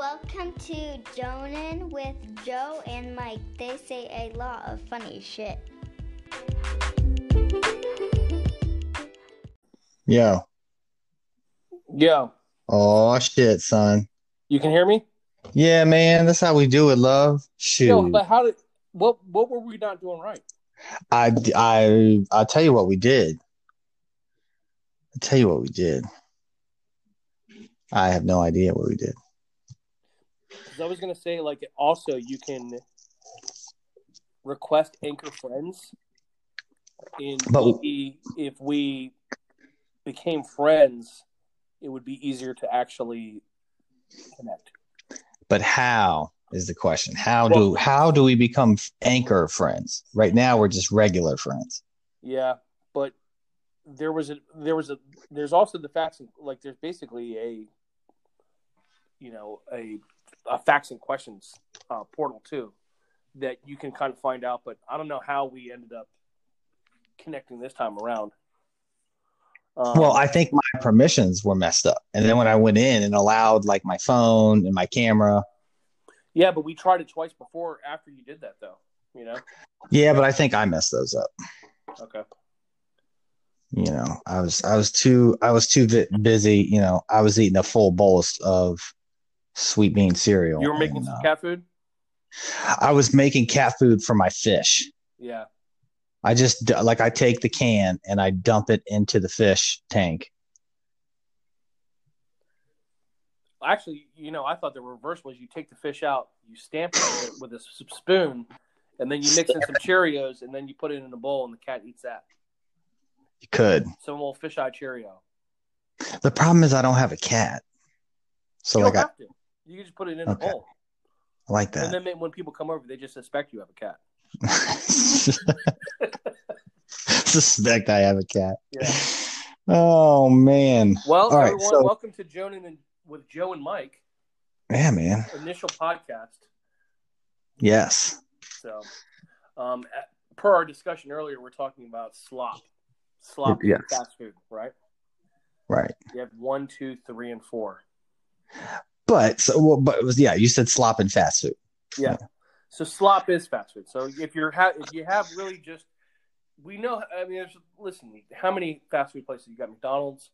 Welcome to Jonan with Joe and Mike. They say a lot of funny shit. Yo. Yo, Oh shit, son. you can hear me? Yeah, man, that's how we do it, love. Shoot. Yo, but how did what what were we not doing right? I I I'll tell you what we did. I'll tell you what we did. I have no idea what we did. 'Cause I was gonna say like also you can request anchor friends and But- if we became friends it would be easier to actually connect. But how is the question? How do how do we become anchor friends? Right now we're just regular friends. Yeah, but there was a there was a there's also the facts like there's basically a you know a, a facts and questions uh, portal too that you can kind of find out. But I don't know how we ended up connecting this time around. Um, Well, I think my permissions were messed up. And then when I went in and allowed like my phone and my camera, yeah, but we tried it twice before after you did that though. You know, yeah, but I think I messed those up. okay. you know i was i was too i was too busy you know i was eating a full bowl of sweet bean cereal You were making and, some uh, cat food. i was making cat food for my fish Yeah. i just like i take the can and i dump it into the fish tank Actually, you know, I thought the reverse was you take the fish out, you stamp it with a spoon, and then you mix in some Cheerios, and then you put it in a bowl, and the cat eats that. you could Some old fish eye Cheerio. the problem is i don't have a cat so you like I. You can just put it in Okay. a bowl, I like that. and then when people come over, they just suspect you have a cat. suspect i have a cat Yeah. oh man Well, All right, everyone, so- welcome to Jonan and with Joe and Mike yeah man initial podcast. yes So, um, per our discussion earlier, we're talking about slop, slop Yes. fast food, right? right You have one, two, three, and four. But so well, but it was yeah you said slop and fast food Yeah. So slop is fast food. So if you're ha- if you have really just we know I mean there's listen, how many fast food places you got McDonald's,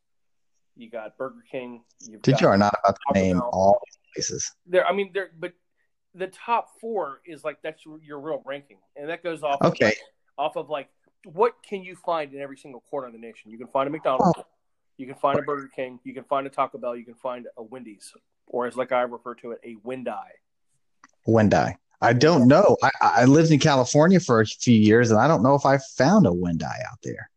you got Burger King, you've Did you are not about to name Bell. all places. there I mean there but the top 4 is like that's your, real ranking. And that goes off of, Okay. like, off of like what can you find in every single corner of the nation? You can find a McDonald's, Oh. you can find a Burger King, you can find a Taco Bell, you can find a Wendy's, or as like I refer to it, a Wendy. Wendy. I don't know. I, I lived in California for a few years, and I don't know if I found a Wendy out there.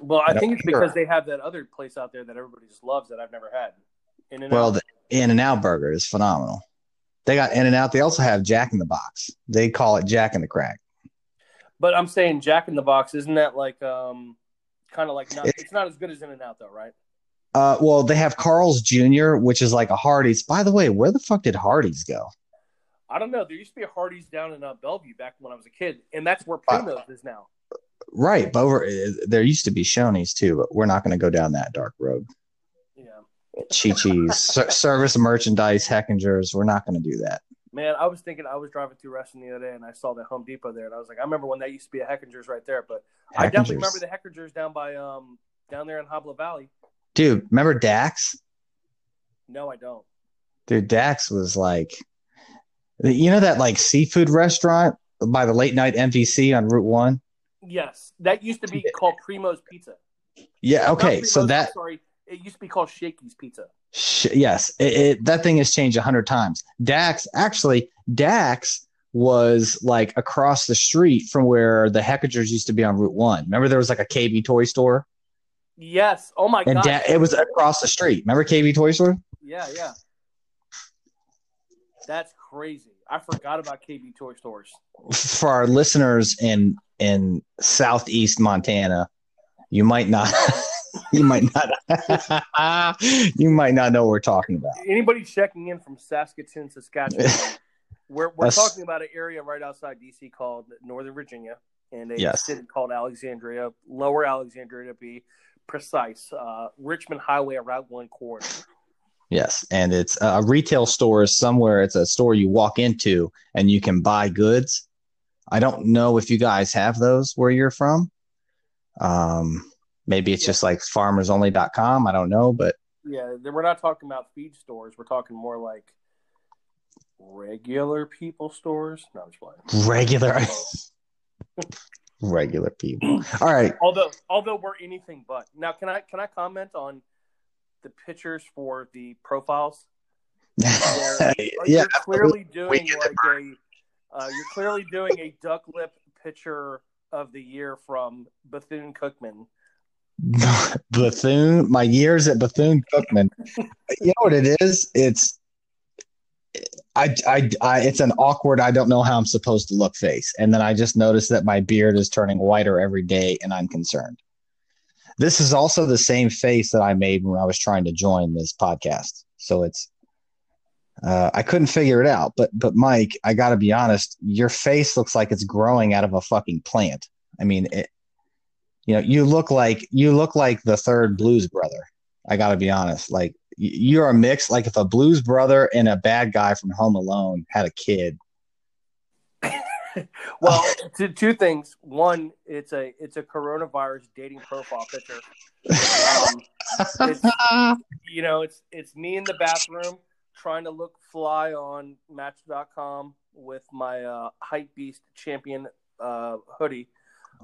Well, I I think it's because they have that other place out there that everybody just loves that I've never had. In and Well, out. the In and Out Burger is phenomenal. They got In and Out. They also have Jack in the Box. They call it Jack in the Crack. but I'm saying Jack in the Box isn't that like um kind of like not, It- it's not as good as In and Out though, right? Uh, well, they have Carl's Jr., which is like a Hardee's. By the way, where the fuck did Hardee's go? I don't know. There used to be a Hardee's down in uh, Bellevue back when I was a kid, and that's where Wow. Primo's is now. Right, but over there used to be Shoney's too, but we're not going to go down that dark road. Yeah, Chi Chi's, ser- service merchandise, Hechingers. We're not going to do that. man. I was thinking I was driving through Reston the other day, and I saw that Home Depot there, and I was like, I remember when that used to be a Hechinger's right there. But I definitely remember the Hechinger's down by um down there in Hybla Valley. Dude, remember Dax? No, I don't. Dude, Dax was like, you know that like seafood restaurant by the late night MVC on Route One. Yes, that used to be called Primo's Pizza. Yeah. Okay. Primo's, So I'm that sorry, it used to be called Shakey's Pizza. sh- yes, it, it, that thing has changed a hundred times. Dax actually, Dax was like across the street from where the Hechingers used to be on Route One. Remember there was like a KB toy store, Yes. Oh my god. da- it was across the street. Remember KB toy store? Yeah, yeah. That's crazy. I forgot about KB toy stores. for our listeners in in southeast Montana, you might not you might not you might not know what we're talking about. Anybody checking in from Saskatoon, Saskatchewan, we're we're That's- talking about an area right outside DC called Northern Virginia, and a Yes. city called Alexandria, Lower Alexandria to be precise. Uh, Richmond Highway, Route One corridor. Yes, and it's a retail store is somewhere. It's a store you walk into and you can buy goods. I don't know if you guys have those where you're from. Um, maybe it's Yeah. just like farmersonly.com. I don't know, but Yeah, we're not talking about feed stores. We're talking more like regular people stores. No, I'm just playing. regular, regular people. All right. Although, although we're anything but. Now, can I can I comment on the pictures for the profiles? Where yeah. you're clearly doing like a uh, you're clearly doing a duck lip picture of the year from Bethune Cookman. Bethune, my years at Bethune Cookman. you know what it is? It's I, I, I, it's an awkward. I don't know how I'm supposed to look face, and then I just noticed that my beard is turning whiter every day, and I'm concerned. This is also the same face that I made when I was trying to join this podcast, so it's. Uh, I couldn't figure it out, but but Mike, I got to be honest. Your face looks like it's growing out of a fucking plant. I mean, it, you know, you look like you look like the third Blues brother. I got to be honest. Like you're a mix. Like if a Blues brother and a bad guy from Home Alone had a kid. Well, two, two things. One, it's a it's a coronavirus dating profile picture. Um, you know, it's it's me in the bathroom trying to look fly on Match.com with my uh, hype beast champion uh, hoodie.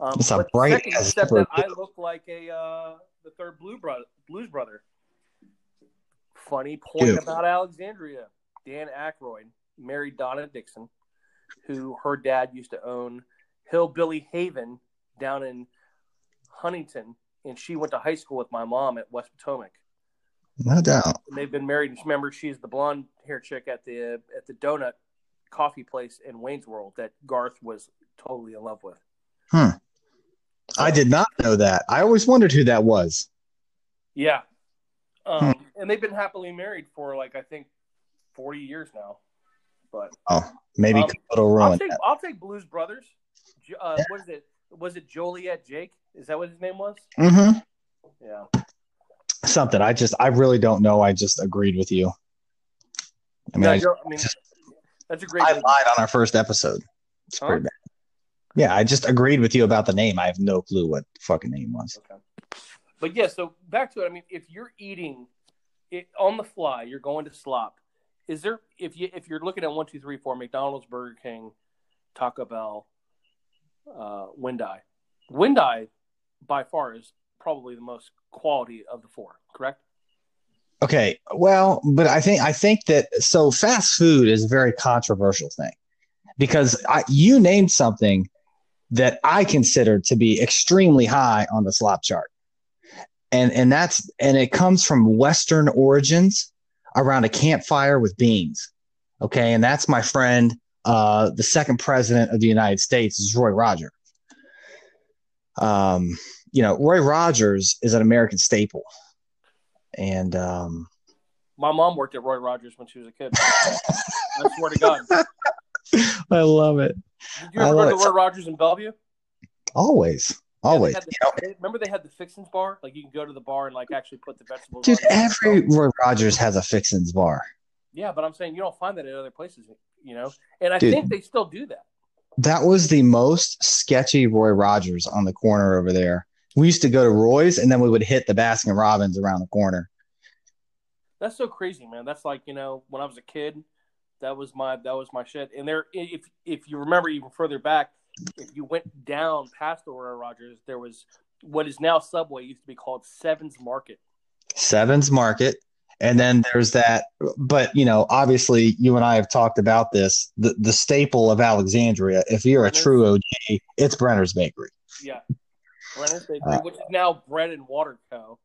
Um, It's a bright second, except that I look like a uh, the third blue brother, blues brother. Funny point Dude. about Alexandria: Dan Aykroyd married Donna Dixon, who her dad used to own Hillbilly Haven down in Huntington, and she went to high school with my mom at West Potomac. No doubt. And they've been married. And remember, she's the blonde hair chick at the at the donut coffee place in Wayne's World that Garth was totally in love with. I did not know that. I always wondered who that was. Yeah. Um, And they've been happily married for like I think forty years now. But Oh, maybe Um, it'll I'll ruin take. I'll take Blues Brothers. Uh, what is it? Was it Joliet Jake? Is that what his name was? Mm-hmm. Yeah. Something. I just, I really don't know. I just agreed with you. I mean, Yeah, I, I mean, just- that's a great. I movie. lied on our first episode. It's Huh? pretty bad. Yeah, I just agreed with you about the name. I have no clue what the fucking name was. Okay. But yeah, so back to it. I mean, if you're eating it on the fly, you're going to slop. Is there if you if you're looking at one, two, three, four, McDonald's, Burger King, Taco Bell, uh, Windeye, Windeye by far is probably the most quality of the four. Correct? Okay, well, but I think I think that so fast food is a very controversial thing because I, you named something that I consider to be extremely high on the slop chart, and and that's and it comes from Western origins around a campfire with beans. Okay, and that's my friend, uh, the second president of the United States is Roy Rogers. Um, you know, Roy Rogers is an American staple and um, My mom worked at Roy Rogers when she was a kid. I swear to God. I love it. Did you ever go to Roy Rogers in Bellevue? Always, always. had the- You know, remember they had the Fixins bar? Like you can go to the bar and like actually put the vegetables. dude, every Roy Rogers has a Fixins bar. Yeah, but I'm saying you don't find that at other places, you know. And I Dude. think they still do that. That was the most sketchy Roy Rogers on the corner over there. We used to go to Roy's, and then we would hit the Baskin Robbins around the corner. That's so crazy, man. That's like you know when I was a kid, that was my that was my shit. And there, if if you remember even further back, if you went down past a Roy Rogers, there was what is now Subway used to be called Sevens Market. Sevens Market, and then there's that. But you know, obviously, you and I have talked about this. The the staple of Alexandria. If you're a Brenner's. true OG, it's Brenner's Bakery. Yeah, Brenner's Bakery, Uh, which is now Bread and Water Co.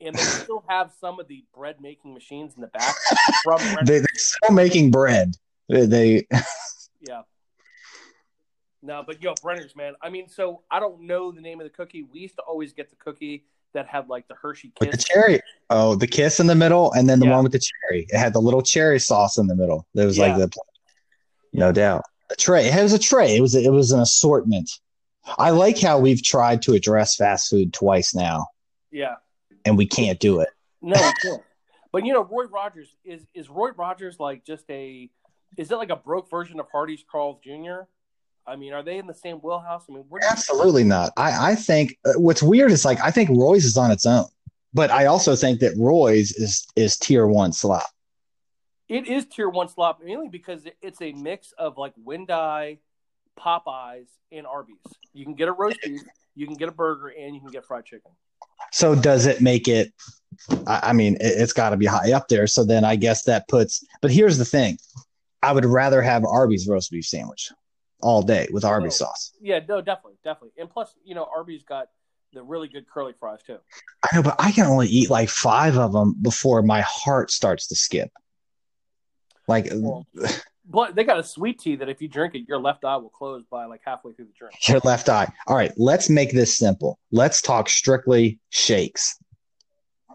And they still have some of the bread making machines in the back from Brenner's. They, they're still making bread. They Yeah. No, but yo, Brenner's man. I mean, so I don't know the name of the cookie. We used to always get the cookie that had like the Hershey with the cherry. Oh, the kiss in the middle, and then the Yeah. one with the cherry. It had the little cherry sauce in the middle. There was like the, no doubt, a tray. It was a tray. It was it was an assortment. I like how we've tried to address fast food twice now, Yeah. and we can't do it. No, we can't. But you know, Roy Rogers is is Roy Rogers like just a is it like a broke version of Hardee's Carl Jr.? I mean, are they in the same wheelhouse? I mean, where do you- Absolutely not. I, I think uh, what's weird is like I think Roy's is on its own, but I also think that Roy's is is tier one slop. it is tier one slop mainly because it's a mix of like Windeye, Popeyes, and Arby's. You can get a roast beef, you can get a burger, and you can get fried chicken. So does it make it? I, I mean, it, it's got to be high up there. So then I guess that puts. But here's the thing: I would rather have Arby's roast beef sandwich all day with Arby's Oh. sauce. Yeah, no, definitely, definitely. And plus, you know, Arby's got the really good curly fries too. I know, but I can only eat like five of them before my heart starts to skip. Like Well, But they got a sweet tea that if you drink it, your left eye will close by like halfway through the drink. your left eye. All right, let's make this simple. Let's talk strictly shakes.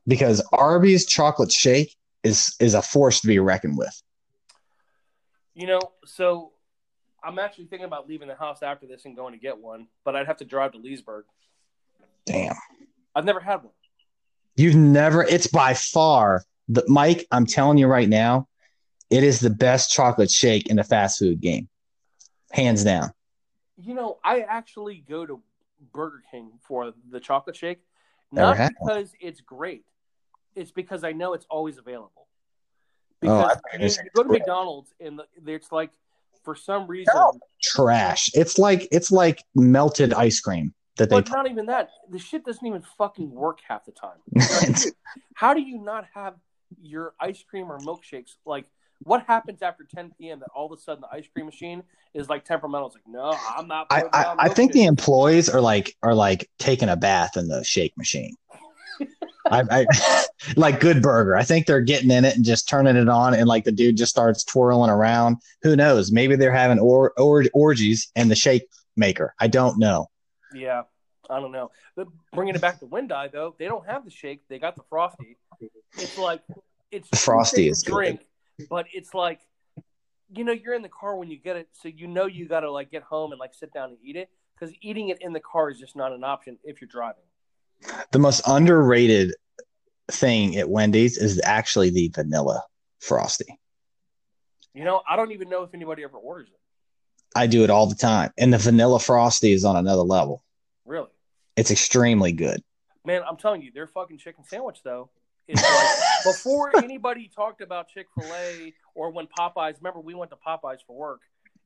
Because Arby's chocolate shake is is a force to be reckoned with. You know, so I'm actually thinking about leaving the house after this and going to get one, but I'd have to drive to Leesburg. Damn. I've never had one. You've never it's by far the Mike, I'm telling you right now, it is the best chocolate shake in the fast food game. Hands down. You know, I actually go to Burger King for the chocolate shake, not because it's great. It's because I know it's always available. Oh, Because thought you you, were saying you go to. McDonald's and the, it's like for some reason. Trash. It's like it's like melted ice cream that they but not even that. The shit doesn't even fucking work half the time. How do you not have your ice cream or milkshakes? Like, what happens after 10 p.m. that all of a sudden the ice cream machine is like temperamental? It's like, no, I'm not. I, I, I think the employees are like are like taking a bath in the shake machine. I, I like Good Burger. I think they're getting in it and just turning it on, and like the dude just starts twirling around. Who knows? Maybe they're having or, or orgies and the shake maker. I don't know. Yeah, I don't know. But bringing it back to Windeye though, they don't have the shake. They got the frosty. It's like it's Frosty is drink, but it's like you know you're in the car when you get it, so you know you got to like get home and like sit down and eat it because eating it in the car is just not an option if you're driving. The most underrated thing at Wendy's is actually the vanilla frosty. You know, I don't even know if anybody ever orders it. I do it all the time, and the vanilla frosty is on another level. Really, It's extremely good. man, I'm telling you, their fucking chicken sandwich though. Is like before anybody talked about Chick Fil A or when Popeyes. Remember, we went to Popeyes for work,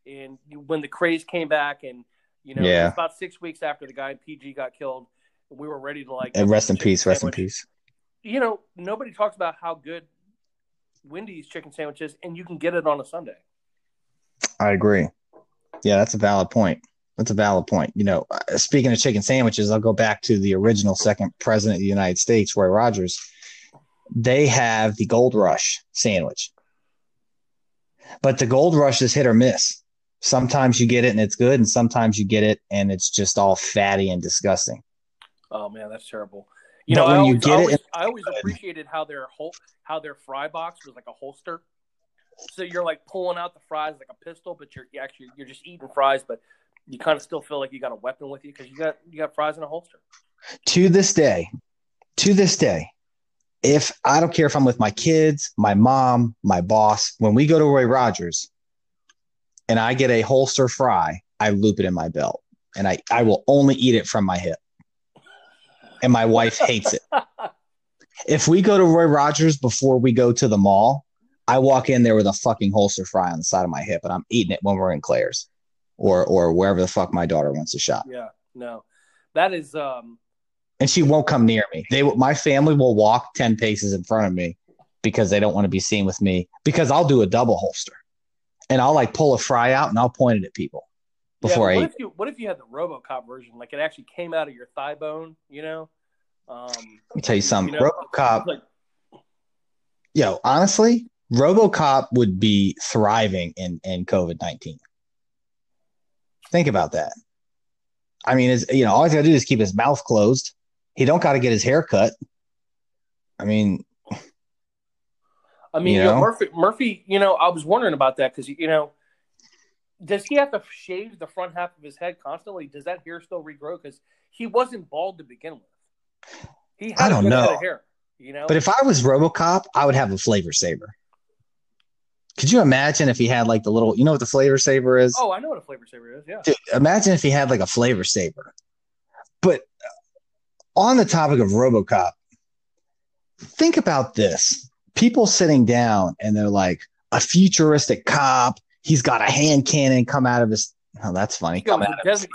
and when the craze came back, and you know, it Yeah. was about six weeks after the guy in PG got killed, we were ready to like. And rest in peace. Rest in peace. You know, nobody talks about how good Wendy's chicken sandwich is, and you can get it on a Sunday. I agree. Yeah, that's a valid point. That's a valid point. You know, uh, speaking of chicken sandwiches, I'll go back to the original second president of the United States, Roy Rogers. They have the Gold Rush sandwich. But the Gold Rush is hit or miss. Sometimes you get it and it's good, and sometimes you get it and it's just all fatty and disgusting. Oh man, that's terrible. You But know, I when you always, get it always, and- I always appreciated how their whole how their fry box was like a holster. So you're like pulling out the fries like a pistol, but you're actually you're just eating fries, but you kind of still feel like you got a weapon with you because you got you got fries in a holster. to this day, to this day, if I don't care if I'm with my kids, my mom, my boss, when we go to Roy Rogers and I get a holster fry, I loop it in my belt and I, I will only eat it from my hip. And my wife hates it. If we go to Roy Rogers before we go to the mall, I walk in there with a fucking holster fry on the side of my hip and I'm eating it when we're in Claire's or or wherever the fuck my daughter wants to shop. Yeah, no, that is um and she won't come near me. They, my family will walk ten paces in front of me because they don't want to be seen with me. Because I'll do a double holster, and I'll like pull a fry out and I'll point it at people before yeah, what eat. if you what if you had the RoboCop version, like it actually came out of your thigh bone, you know? Um, Let me tell you something. you know, RoboCop, like yo, honestly, RoboCop would be thriving in in COVID nineteen. Think about that. I mean, is you know, all he's got to do is keep his mouth closed. He don't got to get his hair cut. I mean, I mean, You know? Murphy. Murphy. You know, I was wondering about that because you know, does he have to shave the front half of his head constantly? Does that hair still regrow? Because he wasn't bald to begin with. He had I don't know. hair. You know, But if I was RoboCop, I would have a flavor saver. Could you imagine if he had like the little, you know what the flavor saver is? oh, I know what a flavor saver is. Yeah, Dude, imagine if he had like a flavor saver. But on the topic of RoboCop, think about this. People sitting down and they're like, a futuristic cop. He's got a hand cannon come out of his. Oh, that's funny. Come out of his.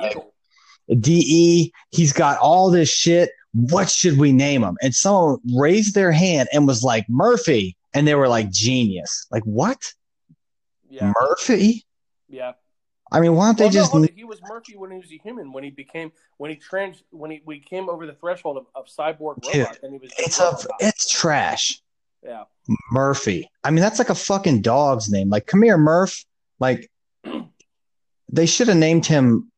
DE. He's got all this shit. What should we name him? And someone raised their hand and was like Murphy, and they were like genius. Like what? Yeah, Murphy? yeah. I mean, why don't they Well, no, just? it. he was Murphy when he was a human. When he became, when he trans, when he we came over the threshold of, of cyborg Dude, robot, then he was. it's a, it's trash. yeah. Murphy. I mean, that's like a fucking dog's name. Like, come here, Murph. Like, they should have named him.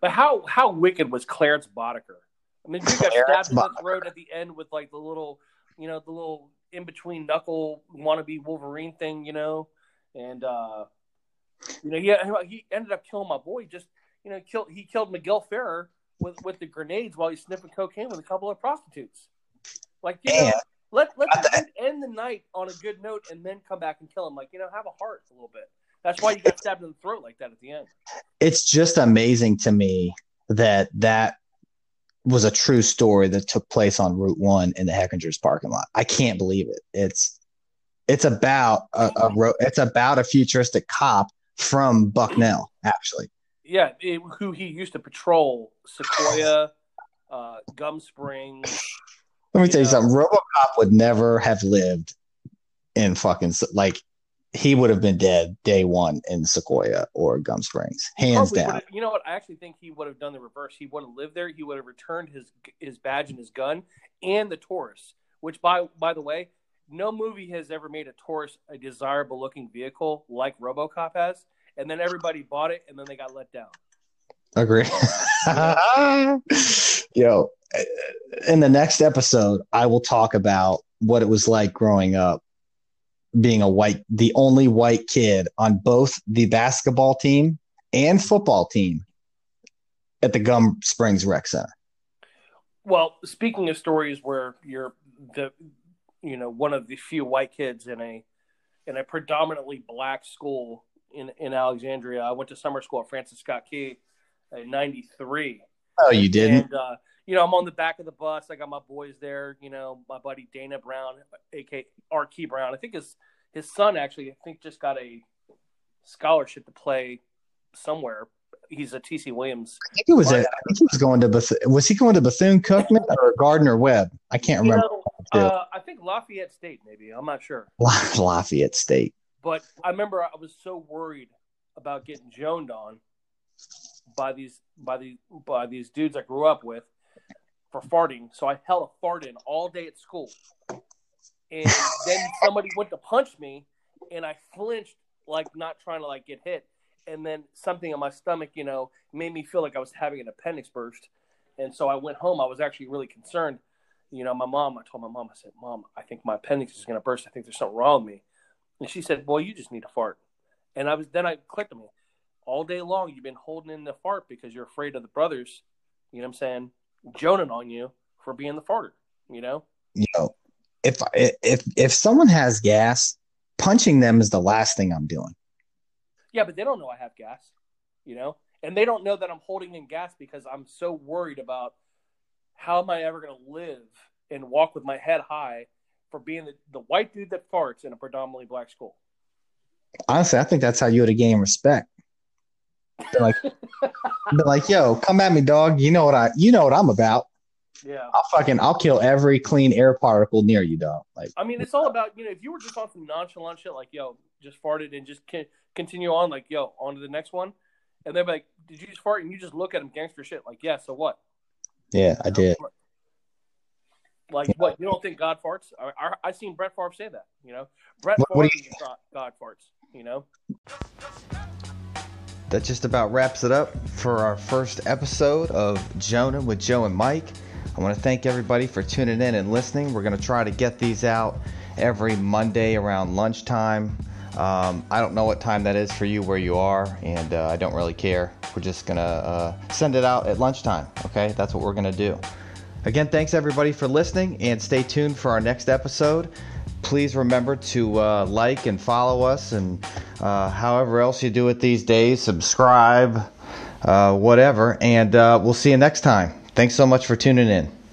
But how how wicked was Clarence Boddicker? I mean, he got stabbed in the throat at the end with like the little, you know, the little in between knuckle wannabe Wolverine thing, you know, and uh you know, he he ended up killing my boy. Just you know, killed he killed Miguel Ferrer with with the grenades while he's sniffing cocaine with a couple of prostitutes. Like, you know, let let the dude end the night on a good note and then come back and kill him. Like, you know, have a heart a little bit. That's why you got stabbed in the throat like that at the end. it's just amazing to me that that was a true story that took place on Route One in the Hechingers parking lot. I can't believe it. It's it's about a, a ro- it's about a futuristic cop from Bucknell, actually. Yeah, it, who he used to patrol Sequoia, uh, Gum Springs. Let me tell you Yeah. something. RoboCop would never have lived in fucking like he would have been dead day one in Sequoia or Gum Springs, oh, hands down. You know what? I actually think he would have done the reverse. He would have lived there. He would have returned his his badge and his gun and the Taurus. Which, by by the way, no movie has ever made a Taurus a desirable looking vehicle like RoboCop has. And then everybody bought it, and then they got let down. Agree. Yo, in the next episode, I will talk about what it was like growing up being a white, the only white kid on both the basketball team and football team at the Gum Springs Rec Center. Well, speaking of stories where you're the, you know, one of the few white kids in a in a predominantly black school in in Alexandria, I went to summer school at Francis Scott Key in '93, Oh, you didn't? and uh, you know, I'm on the back of the bus. I got my boys there. You know, my buddy Dana Brown, aka Key Brown. I think his his son actually, I think, just got a scholarship to play somewhere. He's a TC Williams. I think it was. A, I think he was going to. Beth- Was he going to Bethune Cookman or Gardner Webb? I can't You remember. know, uh, I think Lafayette State, maybe. I'm not sure. Lafayette State. But I remember I was so worried about getting joned on by these by these by these dudes I grew up with for farting. So I held a fart in all day at school. And then somebody went to punch me and I flinched like not trying to like get hit. And then something in my stomach, you know, made me feel like I was having an appendix burst. And so I went home. I was actually really concerned. You know, my mom, I told my mom, I said, Mom, I think my appendix is going to burst. I think there's something wrong with me. And she said, "Boy, you just need a fart." And I was then I clicked on me. All day long, you've been holding in the fart because you're afraid of the brothers. You know what I'm saying? Joning on you for being the farter. You know? you know, if if if someone has gas, punching them is the last thing I'm doing. Yeah, but they don't know I have gas. You know, and they don't know that I'm holding in gas because I'm so worried about how am I ever going to live and walk with my head high for being the, the white dude that farts in a predominantly black school. Honestly, I think that's how you would have gained respect. Like, be like, yo, come at me, dog. You know what I, you know what I'm about. Yeah. I'll fucking, I'll kill every clean air particle near you, dog. Like, I mean, it's all about you know if you were just on some nonchalant shit like yo, just farted and just continue on like yo, on to the next one, and they're like, did you just fart? And you just look at them gangster shit like yeah, so what? yeah, I did. Like what? You don't think God farts? I, I, I seen Brett Favre say that. You know, Brett What- Favre what you- God farts. You know, That just about wraps it up for our first episode of Jonah with Joe and Mike. I want to thank everybody for tuning in and listening. We're going to try to get these out every Monday around lunchtime. Um, I don't know what time that is for you where you are, and uh, I don't really care. We're just going to uh, send it out at lunchtime, okay? That's what we're going to do. Again, thanks everybody for listening and stay tuned for our next episode. Please remember to uh, like and follow us and uh, however else you do it these days, subscribe, uh, whatever. And uh, we'll see you next time. Thanks so much for tuning in.